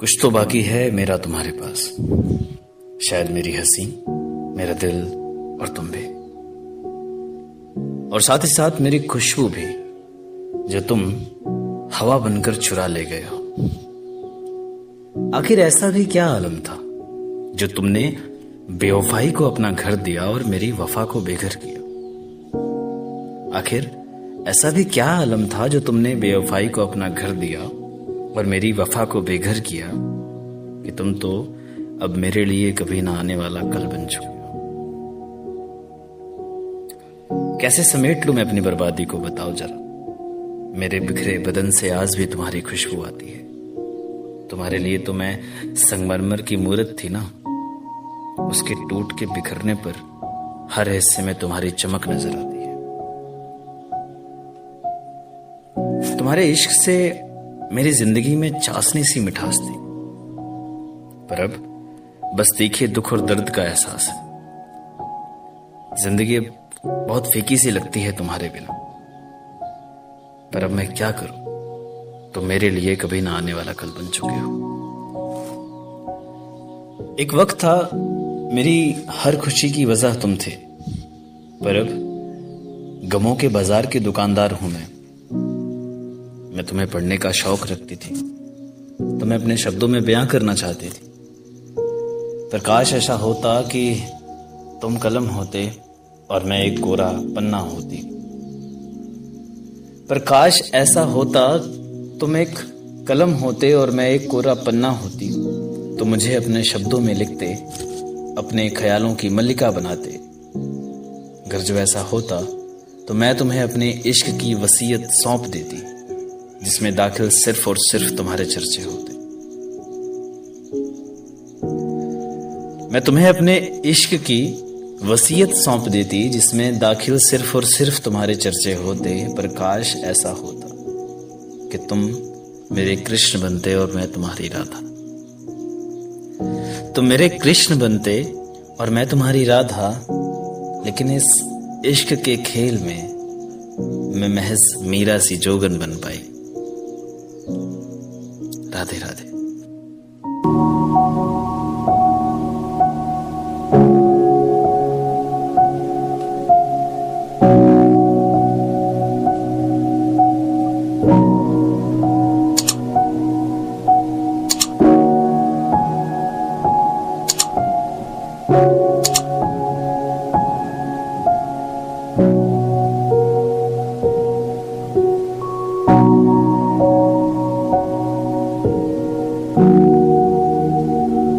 कुछ तो बाकी है मेरा तुम्हारे पास। शायद मेरी हँसी, मेरा दिल और तुम भी। और साथ ही साथ मेरी खुशबू भी, जो तुम हवा बनकर चुरा ले गए हो। आखिर ऐसा भी क्या आलम था, जो तुमने बेवफाई को अपना घर दिया और मेरी वफा को बेघर किया? आखिर ऐसा भी क्या आलम था, जो तुमने बेवफाई को अपना घर दिया और मेरी वफा को बेघर किया कि तुम तो अब मेरे लिए कभी ना आने वाला कल बन चुके कैसे समेट लू मैं अपनी बर्बादी को बताओ जरा? मेरे बिखरे बदन से आज भी तुम्हारी खुशबू आती है। तुम्हारे लिए तो मैं संगमरमर की मूर्त थी ना? उसके टूट के बिखरने पर हर हिस्से में तुम्हारी चमक नज़र आती है। तुम्हारे इश्क से मेरी ज़िंदगी में चासनी सी मिठास थी। पर अब बस तीखे दुख और दर्द का एहसास है। ज़िंदगी बहुत फीकी सी लगती है तुम्हारे बिना। पर अब मैं क्या करूँ? तो मेरे लिए कभी ना आने वाला कल बन चुके हो। एक वक्त था, मेरी हर खुशी की वजह तुम थे। पर अब गमों के बाज़ार के दुकानदार हूँ मैं। मैं तुम्हें पढ़ने का शौक रखती थी। तो मैं अपने शब्दों में बयां करना चाहती थी। पर काश ऐसा होता कि तुम कलम होते और मैं एक कोरा पन्ना होती। पर काश ऐसा होता, तुम एक कलम होते और मैं एक कोरा पन्ना होती। तो मुझे अपने शब्दों में लिखते, अपने ख्यालों की मल्लिका बनाते। अगर जो ऐसा होता तो मैं तुम्हें अपने इश्क की वसीयत सौंप देती। जिसमें दाखिल सिर्फ़ और सिर्फ़ तुम्हारे चर्चे होते। मैं तुम्हें अपने इश्क की वसीयत सौंप देती, जिसमें दाखिल सिर्फ़ और सिर्फ़ तुम्हारे चर्चे होते पर काश ऐसा होता कि तुम मेरे कृष्ण बनते और मैं तुम्हारी राधा। तुम मेरे कृष्ण बनते और मैं तुम्हारी राधा, लेकिन इस इश्क के खेल में मैं महज मीरा सी जोगन बन पाई। ラデラデ。